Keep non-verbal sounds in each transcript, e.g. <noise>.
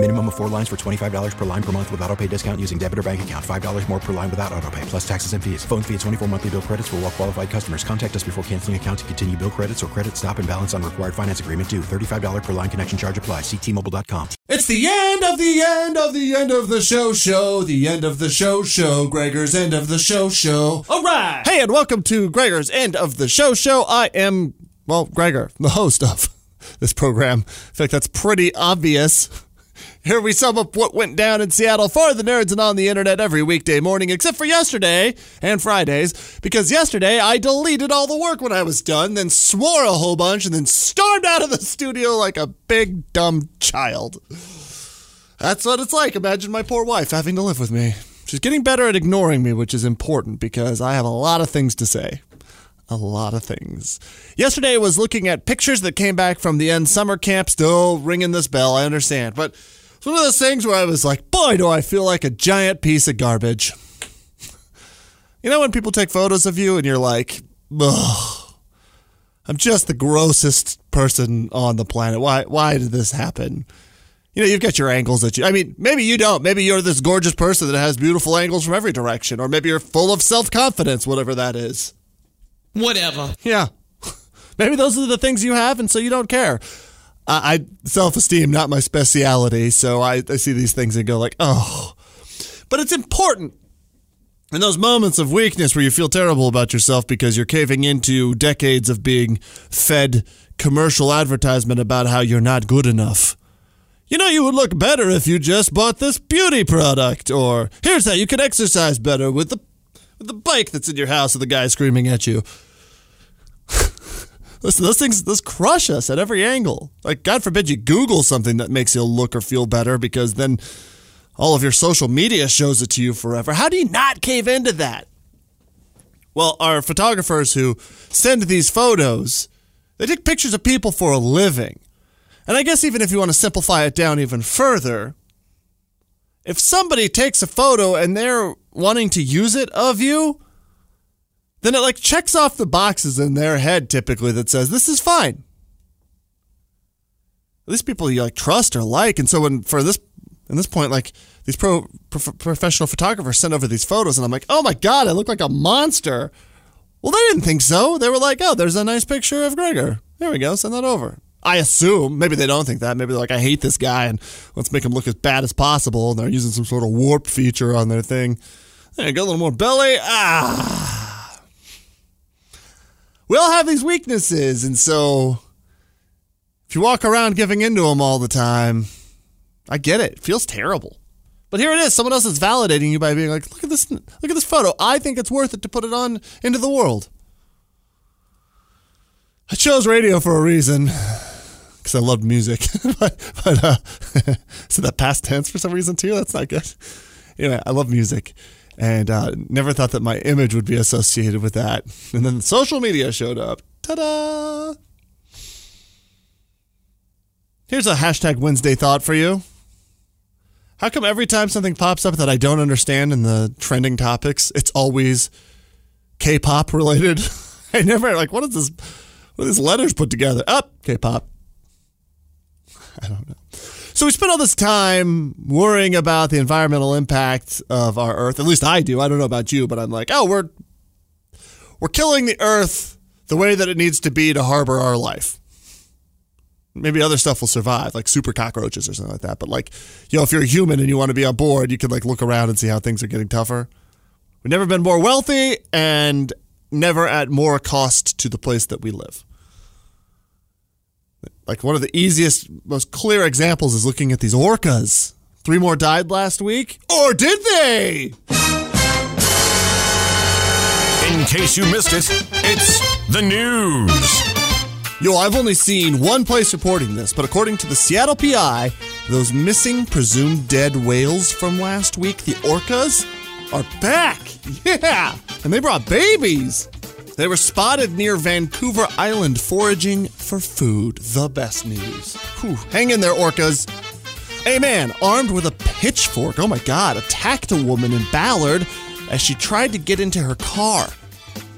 Minimum of four lines for $25 per line per month with auto pay discount using debit or bank account. $5 more per line without auto pay, plus taxes and fees. Phone fee at 24 monthly bill credits for all well qualified customers. Contact us before canceling account to continue bill credits or credit stop and balance on required finance agreement due. $35 per line connection charge apply. Ctmobile.com. It's the end of the end of the end of the show show. The end of the show show. Gregor's end of the show show. All right. Hey, and welcome to Gregor's end of the show show. I am, well, Gregor, the host of <laughs> this program. In fact, that's pretty obvious. Here we sum up what went down in Seattle for the nerds and on the internet every weekday morning, except for yesterday and Fridays, because yesterday I deleted all the work when I was done, then swore a whole bunch, and then stormed out of the studio like a big dumb child. That's what it's like. Imagine my poor wife having to live with me. She's getting better at ignoring me, which is important because I have a lot of things to say. A lot of things. Yesterday was looking at pictures that came back from the end summer camp, still ringing this bell, I understand. But it's one of those things where I was like, boy, do I feel like a giant piece of garbage. <laughs> You know when people take photos of you and you're like, ugh, I'm just the grossest person on the planet. Why why did this happen? You know, you've got your angles that you I mean, maybe you don't. Maybe you're this gorgeous person that has beautiful angles from every direction, or maybe you're full of self-confidence, whatever that is. Whatever. Yeah. <laughs> Maybe those are the things you have, and so you don't care. I, I self-esteem not my speciality, so I, I see these things and go like, oh. But it's important in those moments of weakness where you feel terrible about yourself because you're caving into decades of being fed commercial advertisement about how you're not good enough. You know, you would look better if you just bought this beauty product, or here's how you could exercise better with the with the bike that's in your house with the guy screaming at you. Listen, those things, those crush us at every angle. Like, God forbid you Google something that makes you look or feel better because then all of your social media shows it to you forever. How do you not cave into that? Well, our photographers who send these photos, they take pictures of people for a living. And I guess even if you want to simplify it down even further, if somebody takes a photo and they're wanting to use it of you, then it like checks off the boxes in their head typically that says this is fine. These people you like trust or like, and so when for this in this point, like these pro, pro professional photographers sent over these photos, and I'm like, oh my god, I look like a monster. Well, they didn't think so. They were like, oh, there's a nice picture of Gregor. There we go. Send that over. I assume maybe they don't think that. Maybe they're like, I hate this guy, and let's make him look as bad as possible. And they're using some sort of warp feature on their thing. There you go, a little more belly. Ah. We all have these weaknesses, and so if you walk around giving into them all the time, I get it. It feels terrible. But here it is. Someone else is validating you by being like, look at this look at this photo. I think it's worth it to put it on into the world. I chose radio for a reason. <sighs> Because I loved music. <laughs> but but uh <laughs> so that past tense for some reason too? That's not good. Anyway, I love music. And uh, never thought that my image would be associated with that. And then social media showed up. Ta-da! Here's a hashtag Wednesday thought for you. How come every time something pops up that I don't understand in the trending topics, it's always K-pop related? <laughs> I never like what is this? What are these letters put together? Up oh, K-pop. <laughs> I don't know. So we spend all this time worrying about the environmental impact of our Earth. At least I do. I don't know about you, but I'm like, oh, we're we're killing the Earth the way that it needs to be to harbor our life maybe other stuff will survive, like super cockroaches or something like that. But like, you know, if you're a human and you want to be on board, you can like look around and see how things are getting tougher. We've never been more wealthy and never at more cost to the place that we live. Like one of the easiest, most clear examples is looking at these orcas. Three more died last week, or did they? In case you missed it, it's the news. Yo, I've only seen one place reporting this, but according to the Seattle PI, those missing presumed dead whales from last week, the orcas, are back. <laughs> Yeah, and they brought babies. They were spotted near Vancouver Island foraging for food. The best news. Whew. Hang in there, orcas. A man armed with a pitchfork, oh my god, attacked a woman in Ballard as she tried to get into her car.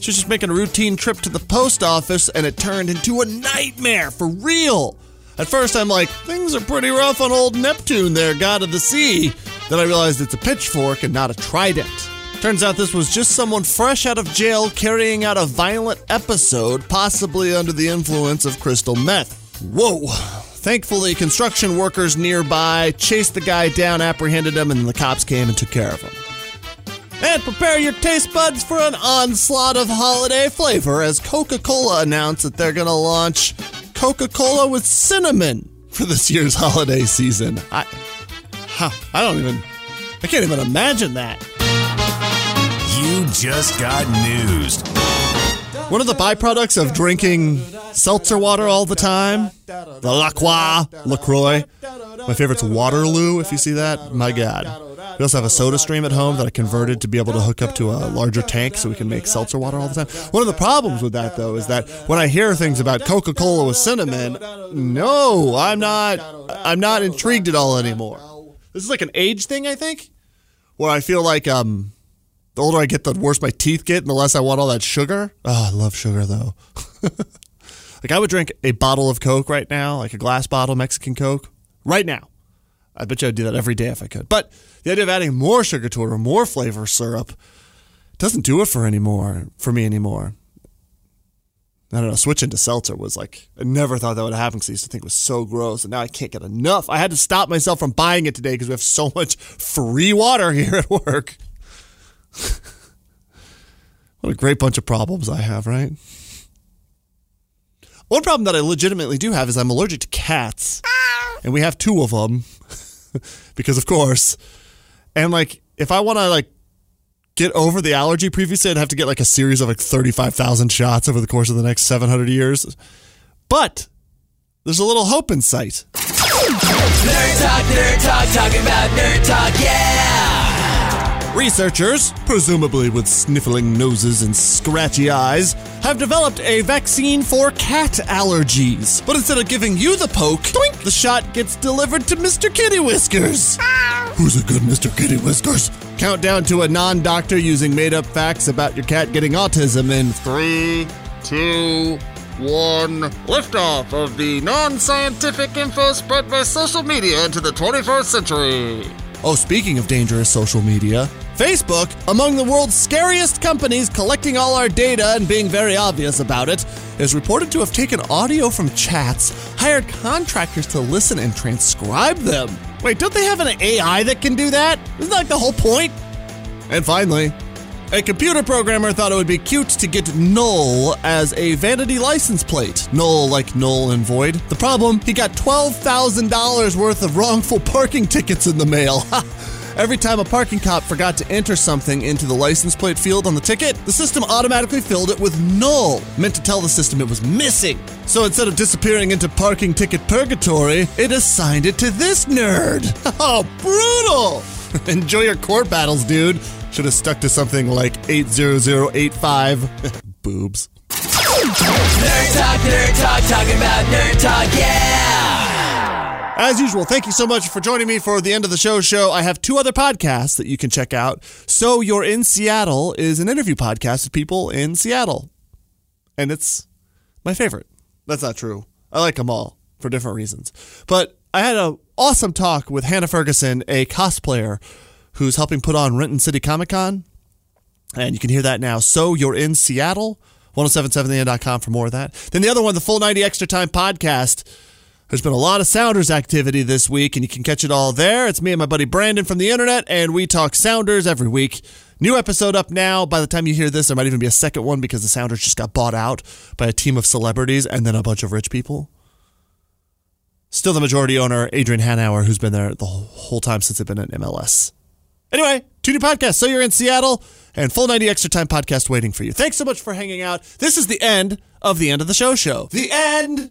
She was just making a routine trip to the post office and it turned into a nightmare for real. At first, I'm like, things are pretty rough on old Neptune there, god of the sea. Then I realized it's a pitchfork and not a trident. Turns out this was just someone fresh out of jail carrying out a violent episode, possibly under the influence of crystal meth. Whoa. Thankfully, construction workers nearby chased the guy down, apprehended him, and the cops came and took care of him. And prepare your taste buds for an onslaught of holiday flavor as Coca Cola announced that they're going to launch Coca Cola with cinnamon for this year's holiday season. I, huh, I don't even, I can't even imagine that. Just got news. One of the byproducts of drinking seltzer water all the time, the LaCroix, LaCroix. My favorite's Waterloo, if you see that. My God. We also have a soda stream at home that I converted to be able to hook up to a larger tank so we can make seltzer water all the time. One of the problems with that, though, is that when I hear things about Coca Cola with cinnamon, no, I'm not. I'm not intrigued at all anymore. This is like an age thing, I think, where I feel like um, the older I get, the worse my teeth get, and the less I want all that sugar. Oh, I love sugar though. <laughs> like I would drink a bottle of Coke right now, like a glass bottle Mexican Coke, right now. I bet you I'd do that every day if I could. But the idea of adding more sugar to it or more flavor syrup doesn't do it for anymore for me anymore. I don't know. Switching to seltzer was like I never thought that would happen because I used to think it was so gross, and now I can't get enough. I had to stop myself from buying it today because we have so much free water <laughs> here at work. What a great bunch of problems I have, right? One problem that I legitimately do have is I'm allergic to cats, and we have two of them <laughs> because, of course. And like, if I want to like get over the allergy previously, I'd have to get like a series of like 35,000 shots over the course of the next 700 years. But there's a little hope in sight. Nerd talk, nerd talk, talking about nerd talk, yeah! Researchers, presumably with sniffling noses and scratchy eyes, have developed a vaccine for cat allergies. But instead of giving you the poke, doink, the shot gets delivered to Mr. Kitty Whiskers. Who's a good Mr. Kitty Whiskers? Countdown to a non doctor using made up facts about your cat getting autism in three, two, one. Liftoff of the non scientific info spread by social media into the 21st century. Oh, speaking of dangerous social media, Facebook, among the world's scariest companies collecting all our data and being very obvious about it, is reported to have taken audio from chats, hired contractors to listen and transcribe them. Wait, don't they have an AI that can do that? Isn't that like the whole point? And finally, a computer programmer thought it would be cute to get null as a vanity license plate. Null like null and void. The problem, he got $12,000 worth of wrongful parking tickets in the mail. <laughs> Every time a parking cop forgot to enter something into the license plate field on the ticket, the system automatically filled it with null, meant to tell the system it was missing. So instead of disappearing into parking ticket purgatory, it assigned it to this nerd. <laughs> Oh, brutal! <laughs> Enjoy your court battles, dude. Should have stuck to something like 80085. <laughs> Boobs. Nerd talk, nerd talk, talking about nerd talk, yeah! As usual, thank you so much for joining me for the end of the show show. I have two other podcasts that you can check out. So You're in Seattle is an interview podcast with people in Seattle. And it's my favorite. That's not true. I like them all for different reasons. But I had an awesome talk with Hannah Ferguson, a cosplayer who's helping put on Renton City Comic Con. And you can hear that now. So You're in Seattle, 1077theend.com for more of that. Then the other one, the Full 90 Extra Time podcast. There's been a lot of Sounders activity this week, and you can catch it all there. It's me and my buddy Brandon from the internet, and we talk Sounders every week. New episode up now. By the time you hear this, there might even be a second one because the Sounders just got bought out by a team of celebrities and then a bunch of rich people. Still the majority owner, Adrian Hanauer, who's been there the whole time since they've been in MLS. Anyway, two new podcasts. So you're in Seattle and Full 90 Extra Time podcast waiting for you. Thanks so much for hanging out. This is the end of the end of the show show. The end